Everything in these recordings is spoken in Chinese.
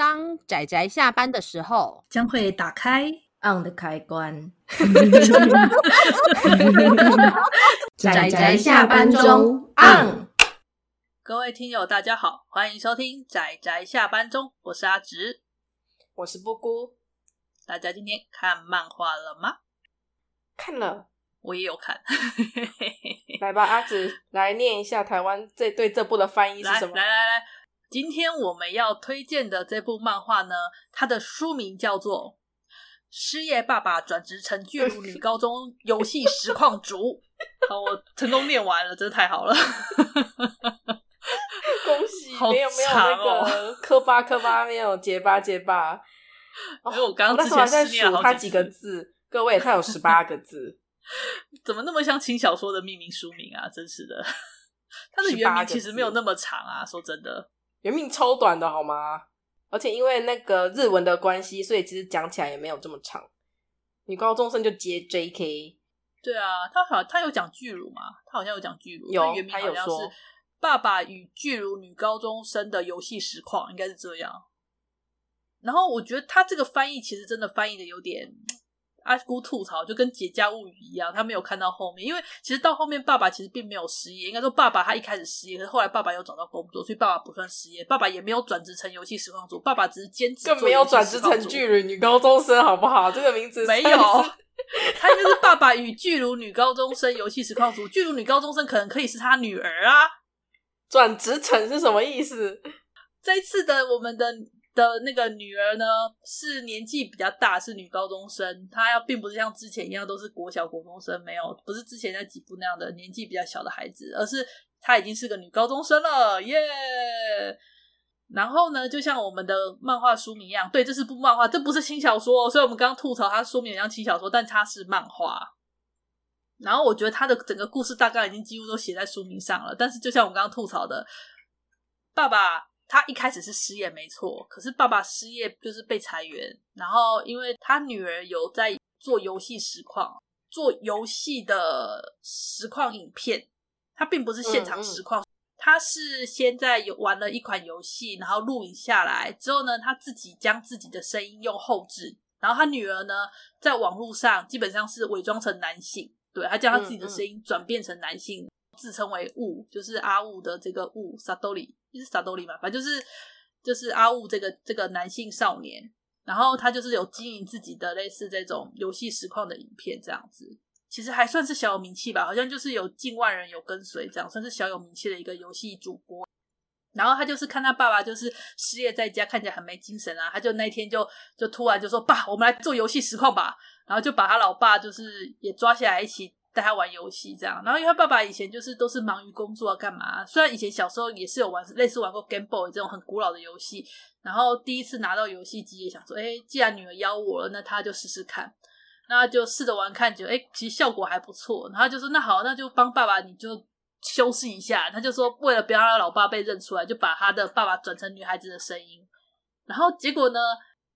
当仔仔下班的时候，将会打开 on 的开关。仔仔下班中 on。各位听友，大家好，欢迎收听仔仔下班中，我是阿直，我是布姑。大家今天看漫画了吗？看了，我也有看。来吧，阿直来念一下台湾这对这部的翻译是什么？来来来来。今天我们要推荐的这部漫画呢，它的书名叫做《失业爸爸转职成巨乳女高中游戏实况主》。好，我成功念完了，真的太好了！恭喜！好哦、没有没有那个磕巴磕巴，没有结巴结巴。因为 我刚刚之前还在数它几个字，各位，它有十八个字，怎么那么像轻小说的命名书名啊？真是的，它的原名其实没有那么长啊，说真的。原名超短的好吗？而且因为那个日文的关系，所以其实讲起来也没有这么长。女高中生就接 J.K. 对啊，他好，他有讲巨乳吗？他好像有讲巨乳，有原名好像是《爸爸与巨乳女高中生的游戏实况》，应该是这样。然后我觉得他这个翻译其实真的翻译的有点。阿姑吐槽，就跟《节家物语》一样，他没有看到后面，因为其实到后面，爸爸其实并没有失业。应该说，爸爸他一开始失业，可是后来爸爸又找到工作，所以爸爸不算失业。爸爸也没有转职成游戏实况主，爸爸只是兼职，更没有转职成巨乳女高中生，好不好？这个名字没有，他就是爸爸与巨乳女高中生游戏实况主。巨乳女高中生可能可以是他女儿啊。转职成是什么意思？这一次的我们的。的那个女儿呢，是年纪比较大，是女高中生。她要并不是像之前一样都是国小国中生，没有，不是之前那几部那样的年纪比较小的孩子，而是她已经是个女高中生了，耶、然后呢，就像我们的漫画书名一样，对，这是部漫画，这不是轻小说，所以我们刚刚吐槽它书名像轻小说，但它是漫画。然后我觉得它的整个故事大概已经几乎都写在书名上了，但是就像我们刚刚吐槽的，爸爸。他一开始是失业没错，可是爸爸失业就是被裁员，然后因为他女儿有在做游戏实况，做游戏的实况影片，他并不是现场实况，他、是先在有玩了一款游戏，然后录影下来之后呢，他自己将自己的声音用后置，然后他女儿呢在网络上基本上是伪装成男性，对，他将他自己的声音转变成男性，嗯嗯自称为雾，就是阿雾的这个雾萨多里。是萨多里嘛，反正就是就是阿雾这个这个男性少年，然后他就是有经营自己的类似这种游戏实况的影片这样子，其实还算是小有名气吧，好像就是有近万人有跟随这样，算是小有名气的一个游戏主播。然后他就是看他爸爸就是失业在家，看起来很没精神啊，他就那天就就突然就说：“爸，我们来做游戏实况吧。”然后就把他老爸就是也抓起来一起。带他玩游戏这样，然后因为他爸爸以前就是都是忙于工作啊，干嘛？虽然以前小时候也是有玩类似玩过 Game Boy 这种很古老的游戏，然后第一次拿到游戏机也想说，哎，既然女儿邀我了，那他就试试看，那就试着玩看，觉得哎，其实效果还不错。然后就说那好，那就帮爸爸你就修饰一下。他就说为了不要让老爸被认出来，就把他的爸爸转成女孩子的声音。然后结果呢，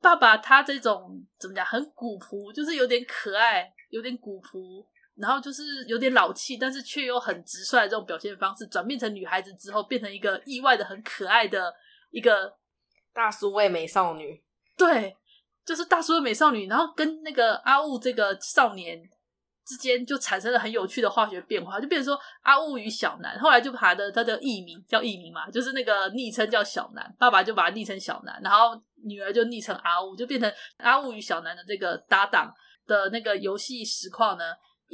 爸爸他这种怎么讲，很古朴，就是有点可爱，有点古朴。然后就是有点老气，但是却又很直率的这种表现方式，转变成女孩子之后，变成一个意外的很可爱的一个大叔味美少女。对，就是大叔味美少女。然后跟那个阿雾这个少年之间就产生了很有趣的化学变化，就变成说阿雾与小南，后来就把他的他的艺名叫艺名嘛，就是那个昵称叫小南，爸爸就把他昵称小南，然后女儿就昵称阿雾，就变成阿雾与小南的这个搭档的那个游戏实况呢。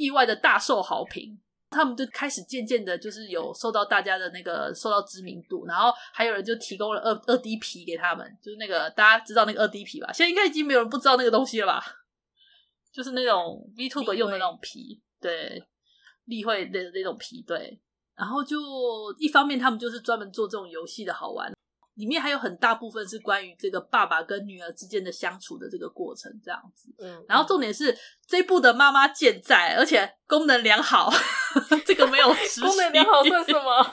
意外的大受好评，他们就开始渐渐的，就是有受到大家的那个受到知名度，然后还有人就提供了二二 D 皮给他们，就是那个大家知道那个二 D 皮吧？现在应该已经没有人不知道那个东西了吧？就是那种 VTuber 用的那种皮，对，立会的那种皮，对。然后就一方面，他们就是专门做这种游戏的好玩。里面还有很大部分是关于这个爸爸跟女儿之间的相处的这个过程，这样子。嗯，然后重点是这一部的妈妈健在，而且功能良好。这个没有 功能良好算什么？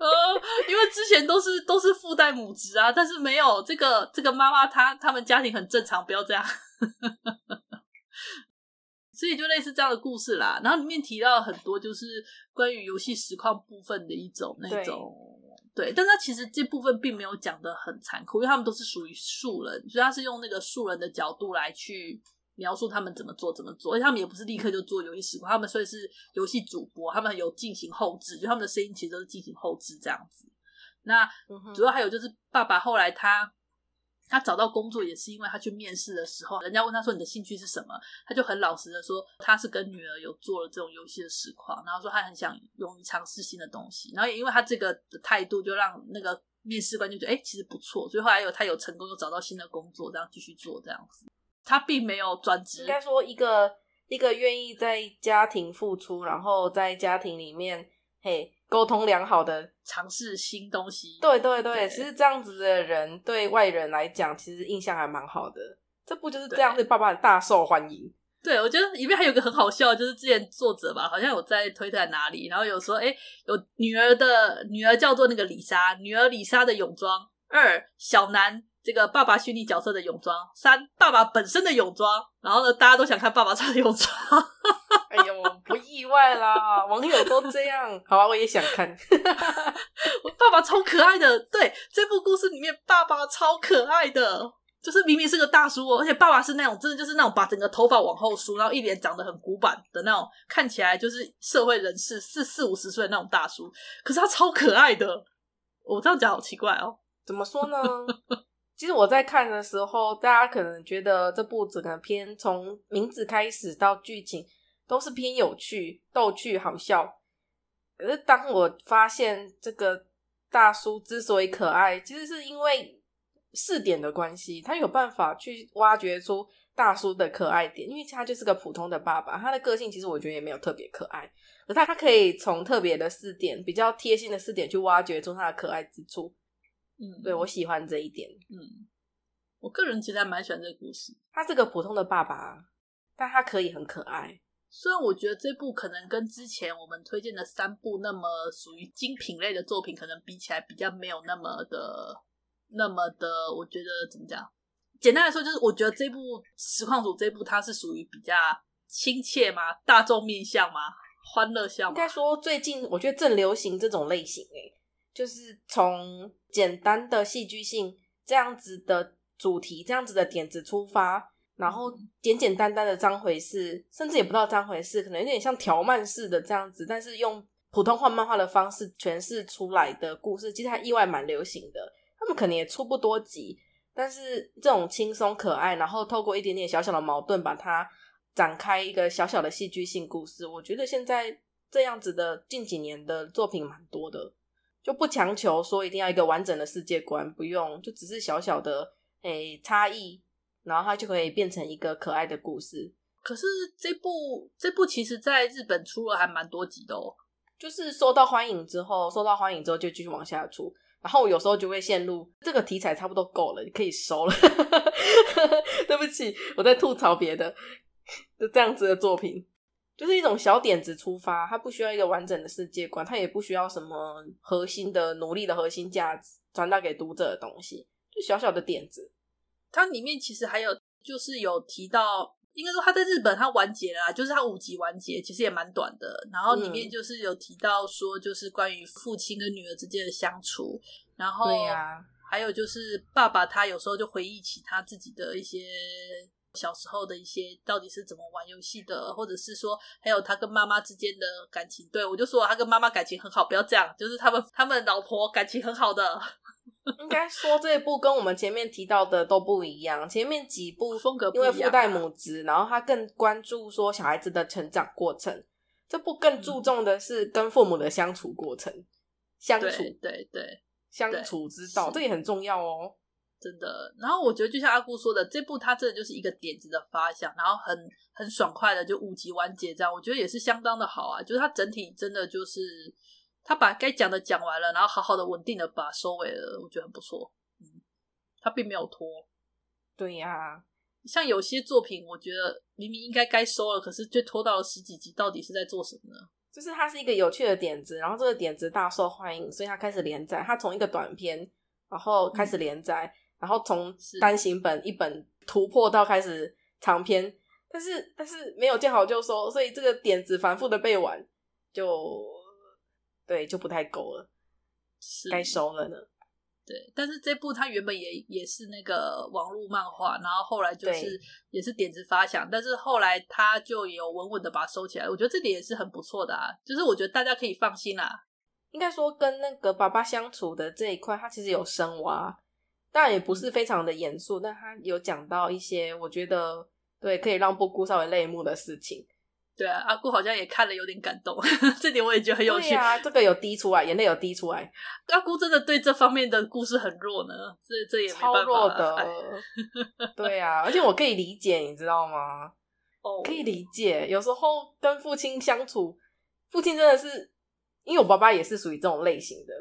呃，因为之前都是都是父代母职啊，但是没有这个这个妈妈，她他们家庭很正常，不要这样。所以就类似这样的故事啦。然后里面提到很多就是关于游戏实况部分的一种那种。对，但他其实这部分并没有讲的很残酷，因为他们都是属于素人，所以他是用那个素人的角度来去描述他们怎么做怎么做，而且他们也不是立刻就做游戏实况，他们所以是游戏主播，他们有进行后置，就他们的声音其实都是进行后置这样子。那主要还有就是爸爸后来他。他找到工作也是因为他去面试的时候，人家问他说，你的兴趣是什么，他就很老实的说他是跟女儿有做了这种游戏的实况，然后说他很想勇于尝试新的东西，然后也因为他这个的态度，就让那个面试官就觉得哎、其实不错，所以后来有他有成功又找到新的工作，这样继续做这样子。他并没有专职，应该说一个一个愿意在家庭付出，然后在家庭里面嘿。沟通良好的尝试新东西，对对对，其实这样子的人对外人来讲，其实印象还蛮好的。这部就是这样，对爸爸大受欢迎。对，我觉得里面还有一个很好笑，就是之前作者吧，好像有在推特在哪里，然后有说，哎，有女儿的女儿叫做那个李莎，女儿李莎的泳装；二小南这个爸爸虚拟角色的泳装；三爸爸本身的泳装。然后呢，大家都想看爸爸穿的泳装。哎呦，不意外啦，网友都这样。好吧，我也想看。我爸爸超可爱的，对，这部故事里面，爸爸超可爱的，就是明明是个大叔哦，而且爸爸是那种真的就是那种把整个头发往后梳，然后一脸长得很古板的那种，看起来就是社会人士四四五十岁的那种大叔。可是他超可爱的，我这样讲好奇怪哦。怎么说呢？其实我在看的时候，大家可能觉得这部整个片从名字开始到剧情。都是偏有趣、逗趣、好笑。可是当我发现这个大叔之所以可爱，其实是因为视点的关系，他有办法去挖掘出大叔的可爱点，因为他就是个普通的爸爸，他的个性其实我觉得也没有特别可爱，可他他可以从特别的四点、比较贴心的四点去挖掘出他的可爱之处。嗯，对，我喜欢这一点。嗯，我个人其实还蛮喜欢这个故事。他是个普通的爸爸，但他可以很可爱。虽然我觉得这部可能跟之前我们推荐的三部那么属于精品类的作品，可能比起来比较没有那么的、那么的，我觉得怎么讲？简单来说，就是我觉得这部《实况组》这部它是属于比较亲切嘛，大众面向嘛，欢乐向。应该说，最近我觉得正流行这种类型，诶，就是从简单的戏剧性这样子的主题、这样子的点子出发。然后简简单单的章回式，甚至也不知道章回式，可能有点像条漫式的这样子，但是用普通话漫画的方式诠释出来的故事，其实还意外蛮流行的。他们可能也出不多集，但是这种轻松可爱，然后透过一点点小小的矛盾，把它展开一个小小的戏剧性故事。我觉得现在这样子的近几年的作品蛮多的，就不强求说一定要一个完整的世界观，不用，就只是小小的诶差异。然后它就可以变成一个可爱的故事。可是这部这部其实在日本出了还蛮多集的哦，就是受到欢迎之后，受到欢迎之后就继续往下出。然后我有时候就会陷入这个题材差不多够了，你可以收了。对不起，我在吐槽别的，就这样子的作品，就是一种小点子出发，它不需要一个完整的世界观，它也不需要什么核心的努力的核心价值传达给读者的东西，就小小的点子。它里面其实还有，就是有提到，应该说他在日本他完结了啦，就是他五集完结，其实也蛮短的。然后里面就是有提到说，就是关于父亲跟女儿之间的相处，然后对呀，还有就是爸爸他有时候就回忆起他自己的一些小时候的一些到底是怎么玩游戏的，或者是说还有他跟妈妈之间的感情。对，我就说他跟妈妈感情很好，不要这样，就是他们他们老婆感情很好的。应该说这一部跟我们前面提到的都不一样，前面几部风格因为父代母职，然后他更关注说小孩子的成长过程，这部更注重的是跟父母的相处过程，相处，对对对，相处之道，这也很重要哦，真的。然后我觉得就像阿姑说的，这部它真的就是一个点子的发想，然后很很爽快的就五集完结这样，我觉得也是相当的好啊，就是它整体真的就是。他把该讲的讲完了，然后好好的、稳定的把收尾了，我觉得很不错。嗯，他并没有拖。对呀、啊，像有些作品，我觉得明明应该该收了，可是就拖到了十几集，到底是在做什么呢？就是它是一个有趣的点子，然后这个点子大受欢迎，所以他开始连载。他从一个短篇，然后开始连载，嗯、然后从单行本一本突破到开始长篇，但是但是没有见好就收，所以这个点子反复的背完就。对，就不太够了。该收了呢？对，但是这部它原本也也是那个网络漫画，然后后来就是也是点子发想，但是后来他就有稳稳的把它收起来。我觉得这点也是很不错的啊，就是我觉得大家可以放心啦。应该说跟那个爸爸相处的这一块，他其实有深挖，当然也不是非常的严肃，但他有讲到一些我觉得对可以让布姑稍微泪目的事情。对啊，阿姑好像也看了有点感动，这点我也觉得很有趣。对啊，这个有滴出来，眼泪有滴出来。阿姑真的对这方面的故事很弱呢，这这也没办法。超弱的。哎、对啊，而且我可以理解，你知道吗？哦，可以理解。有时候跟父亲相处，父亲真的是，因为我爸爸也是属于这种类型的，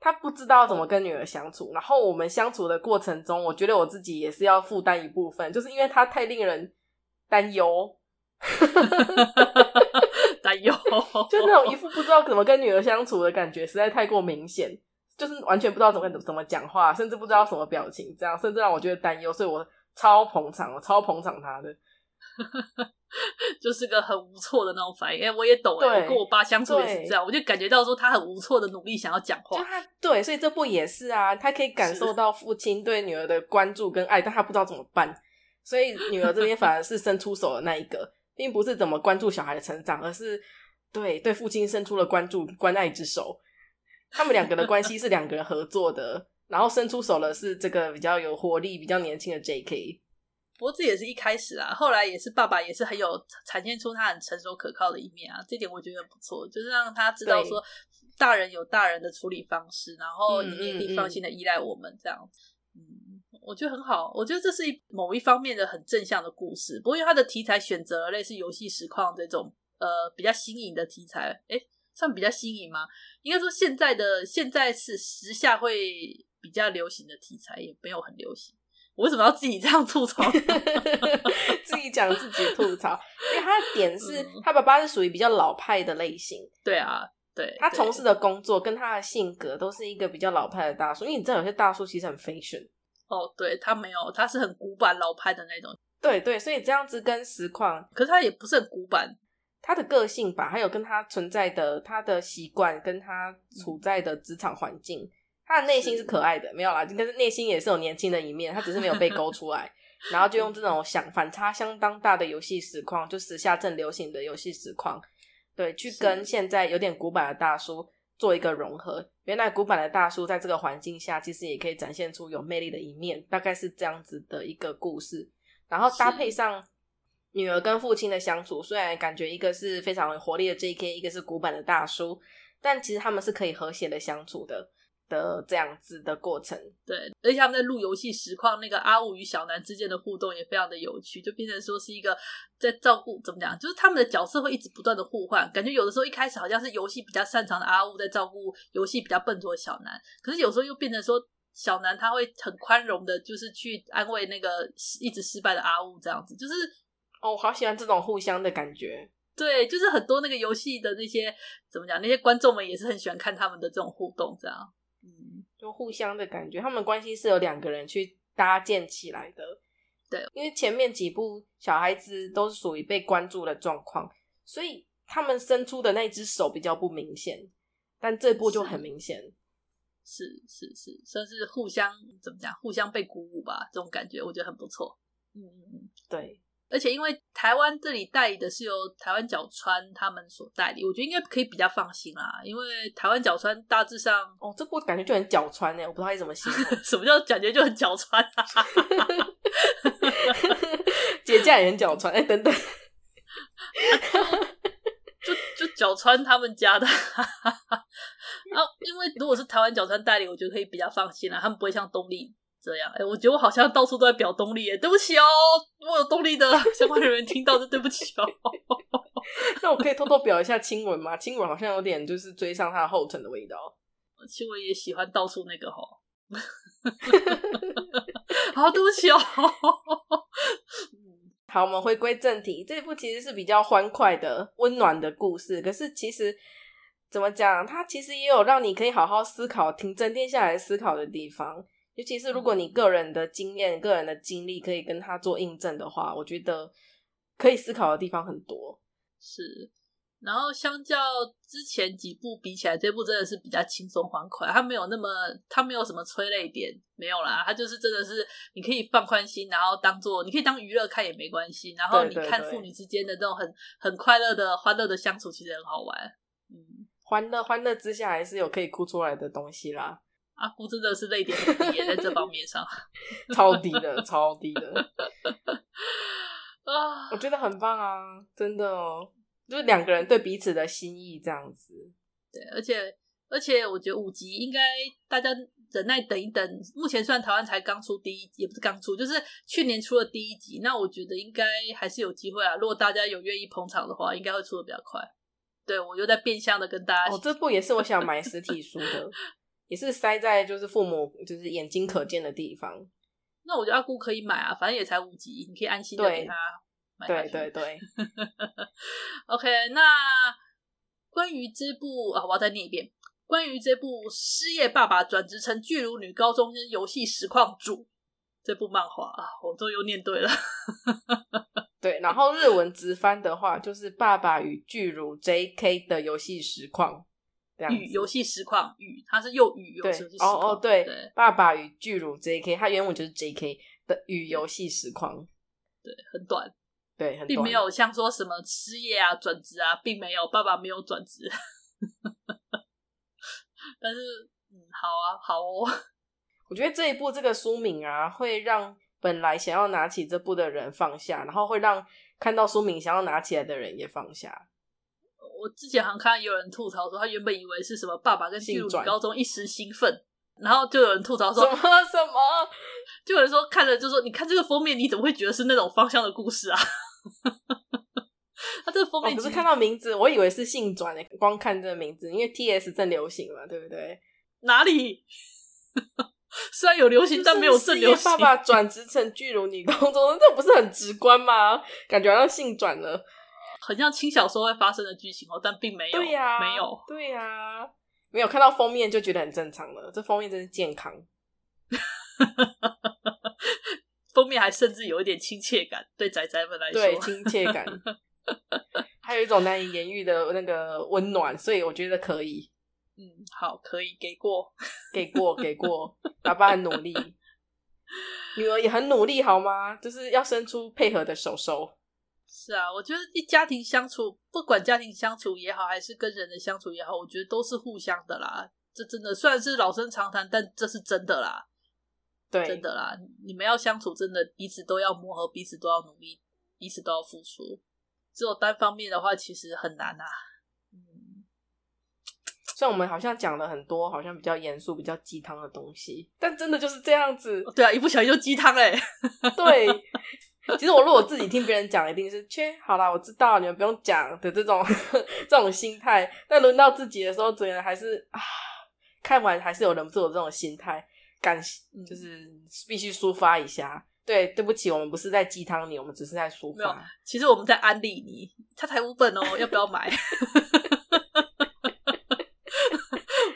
他不知道怎么跟女儿相处。然后我们相处的过程中，我觉得我自己也是要负担一部分，就是因为他太令人担忧。哈哈哈哈哈！担忧，就那种一副不知道怎么跟女儿相处的感觉，实在太过明显，就是完全不知道怎么怎么讲话，甚至不知道什么表情，这样甚至让我觉得担忧，所以我超捧场，我超捧场他的，就是个很无措的那种反应。哎、欸，我也懂，哎，我跟我爸相处也是这样，我就感觉到说他很无措的努力想要讲话，就他对，所以这部也是啊，他可以感受到父亲对女儿的关注跟爱，但他不知道怎么办，所以女儿这边反而是伸出手的那一个。并不是怎么关注小孩的成长，而是对对父亲伸出了关注关爱之手。他们两个的关系是两个人合作的，然后伸出手了是这个比较有活力、比较年轻的 J.K。不过这也是一开始啊，后来也是爸爸也是很有展现出他很成熟可靠的一面啊，这点我觉得不错，就是让他知道说大人有大人的处理方式，然后你也可以放心的依赖我们这样子。嗯。我觉得很好，我觉得这是一某一方面的很正向的故事。不过因为它的题材选择了类似游戏实况这种呃比较新颖的题材，诶，算比较新颖吗？应该说现在的现在是时下会比较流行的题材，也没有很流行。我为什么要自己这样吐槽？自己讲自己吐槽，因为他的点是、嗯、他爸爸是属于比较老派的类型。对啊，对，他从事的工作跟他的性格都是一个比较老派的大叔。因为你知道有些大叔其实很 fashion。哦，对，他没有，他是很古板老派的那种。对对，所以这样子跟实况，可是他也不是很古板，他的个性吧，还有跟他存在的他的习惯，跟他处在的职场环境，嗯、他的内心是可爱的，没有啦，但是内心也是有年轻的一面，他只是没有被勾出来，然后就用这种想反差相当大的游戏实况，就时下正流行的游戏实况，对，去跟现在有点古板的大叔。做一个融合，原来古板的大叔在这个环境下，其实也可以展现出有魅力的一面，大概是这样子的一个故事。然后搭配上女儿跟父亲的相处，虽然感觉一个是非常活力的 JK，一个是古板的大叔，但其实他们是可以和谐的相处的。的这样子的过程，对，而且他们在录游戏实况，那个阿五与小南之间的互动也非常的有趣，就变成说是一个在照顾，怎么讲，就是他们的角色会一直不断的互换，感觉有的时候一开始好像是游戏比较擅长的阿五在照顾游戏比较笨拙的小南，可是有时候又变成说小南他会很宽容的，就是去安慰那个一直失败的阿雾，这样子，就是哦，我好喜欢这种互相的感觉，对，就是很多那个游戏的那些怎么讲，那些观众们也是很喜欢看他们的这种互动，这样。嗯，就互相的感觉，他们关系是由两个人去搭建起来的。对，因为前面几部小孩子都是属于被关注的状况，所以他们伸出的那只手比较不明显，但这部就很明显。是是是，算是互相怎么讲，互相被鼓舞吧，这种感觉我觉得很不错。嗯嗯嗯，对。而且因为台湾这里代理的是由台湾角川他们所代理，我觉得应该可以比较放心啦。因为台湾角川大致上，哦，这部感觉就很角川哎，我不知道该怎么形容。什么叫感觉就很角川啊？节假也很角川哎，等等，就就角川他们家的。然 后因为如果是台湾角川代理，我觉得可以比较放心啦，他们不会像东立。这样，哎、欸，我觉得我好像到处都在表动力，哎，对不起哦，我有动力的 相关人员听到就对不起哦。那我可以偷偷表一下亲吻吗？亲吻好像有点就是追上他的后尘的味道。亲吻也喜欢到处那个哈。好，对不起哦。好，我们回归正题，这部其实是比较欢快的、温暖的故事。可是其实怎么讲，它其实也有让你可以好好思考、停整天下来思考的地方。尤其是如果你个人的经验、嗯、个人的经历可以跟他做印证的话，我觉得可以思考的地方很多。是，然后相较之前几部比起来，这部真的是比较轻松欢快，它没有那么，它没有什么催泪点，没有啦，它就是真的是你可以放宽心，然后当做你可以当娱乐看也没关系，然后你看父女之间的这种很很快乐的欢乐的相处，其实很好玩。嗯，欢乐欢乐之下还是有可以哭出来的东西啦。阿姑真的是泪点很低，在这方面上 超低的，超低的啊！我觉得很棒啊，真的哦。就是两个人对彼此的心意这样子，对，而且而且我觉得五集应该大家忍耐等一等。目前虽然台湾才刚出第一集，也不是刚出，就是去年出了第一集，那我觉得应该还是有机会啊。如果大家有愿意捧场的话，应该会出的比较快。对，我就在变相的跟大家，哦，这部也是我想买实体书的，也是塞在就是父母就是眼睛可见的地方。那我觉得阿姑可以买啊，反正也才五集，你可以安心的给他买。对对对，OK。那关于这部啊，我要再念一遍。关于这部失业爸爸转职成巨乳女高中生游戏实况主这部漫画啊，我都又念对了。对，然后日文直翻的话就是《爸爸与巨乳 JK 的游戏实况》。与游戏实况与它是又与游戏实况。哦哦，对，对爸爸与巨乳 JK，它原文就是 JK 的与游戏实况。对，很短。对，并没有像说什么失业啊、转职啊，并没有，爸爸没有转职。但是，嗯，好啊，好哦。我觉得这一部这个书名啊，会让本来想要拿起这部的人放下，然后会让看到书名想要拿起来的人也放下。我之前好像看到有人吐槽说，他原本以为是什么爸爸跟巨乳高中一时兴奋，然后就有人吐槽说什么什么，就有人说看了就说，你看这个封面，你怎么会觉得是那种方向的故事啊？他这个封面，只、是看到名字，我以为是性转诶。光看这个名字，因为 T S 正流行嘛，对不对？哪里？虽然有流行，但没有正流行。爸爸转职成巨乳女高中，这不是很直观吗？感觉好像性转了，很像轻小说会发生的剧情哦，但并没有。对呀、啊，没有，对呀、啊，没有看到封面就觉得很正常了。这封面真是健康。封面还甚至有一点亲切感，对仔仔们来说，对亲切感，还有一种难以言喻的那个温暖，所以我觉得可以。嗯，好，可以给过，给过，给过。爸爸很努力，女儿也很努力，好吗？就是要伸出配合的手手。是啊，我觉得一家庭相处，不管家庭相处也好，还是跟人的相处也好，我觉得都是互相的啦。这真的虽然是老生常谈，但这是真的啦。对，真的啦，你们要相处，真的彼此都要磨合，彼此都要努力，彼此都要付出。只有单方面的话，其实很难啊。嗯，虽然我们好像讲了很多，好像比较严肃、比较鸡汤的东西，但真的就是这样子。对啊，一不小心就鸡汤哎。对，其实我如果自己听别人讲，一定是切好啦，我知道你们不用讲的这种 这种心态。但轮到自己的时候，整个人还是啊，看完还是有忍不住有这种心态。感就是必须抒发一下，对，对不起，我们不是在鸡汤你，我们只是在抒发。没有，其实我们在安利你，他才五本哦，要不要买？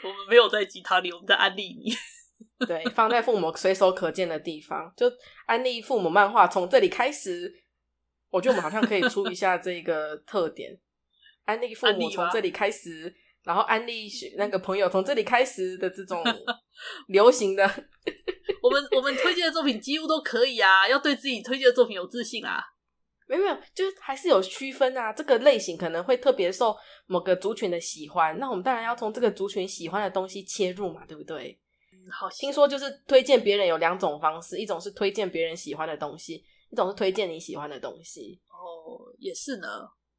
我们没有在鸡汤你，我们在安利你。对，放在父母随手可见的地方，就安利父母漫画，从这里开始。我觉得我们好像可以出一下这个特点，安利父母从这里开始。然后安利那个朋友从这里开始的这种 流行的，我们我们推荐的作品几乎都可以啊，要对自己推荐的作品有自信啊。没有没有，就是还是有区分啊。这个类型可能会特别受某个族群的喜欢，那我们当然要从这个族群喜欢的东西切入嘛，对不对？嗯，好，听说就是推荐别人有两种方式，一种是推荐别人喜欢的东西，一种是推荐你喜欢的东西。哦，也是呢。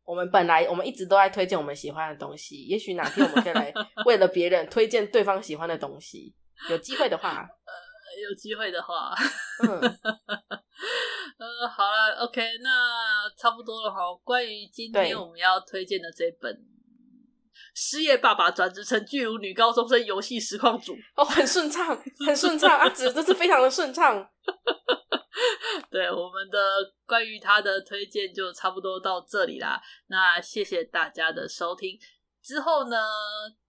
我们本来我们一直都在推荐我们喜欢的东西，也许哪天我们可以来 为了别人推荐对方喜欢的东西。有机会的话，呃，有机会的话，嗯，呃，好了，OK，那差不多了哈。关于今天我们要推荐的这本《失业爸爸转职成巨乳女高中生游戏实况主》，哦，很顺畅，很顺畅，阿紫，这是非常的顺畅。对，我们的关于他的推荐就差不多到这里啦。那谢谢大家的收听。之后呢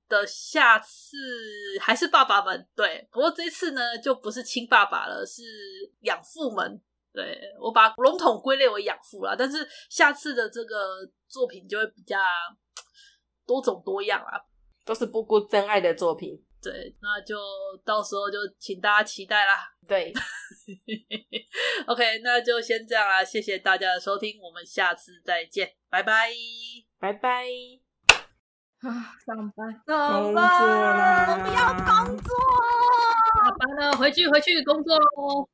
的下次还是爸爸们，对，不过这次呢就不是亲爸爸了，是养父们。对，我把笼统归类为养父啦。但是下次的这个作品就会比较多种多样啊，都是不顾真爱的作品。对，那就到时候就请大家期待啦。对，OK，那就先这样啦，谢谢大家的收听，我们下次再见，拜拜，拜拜。啊，上班，上班，我不要工作，下班了，回去回去工作喽。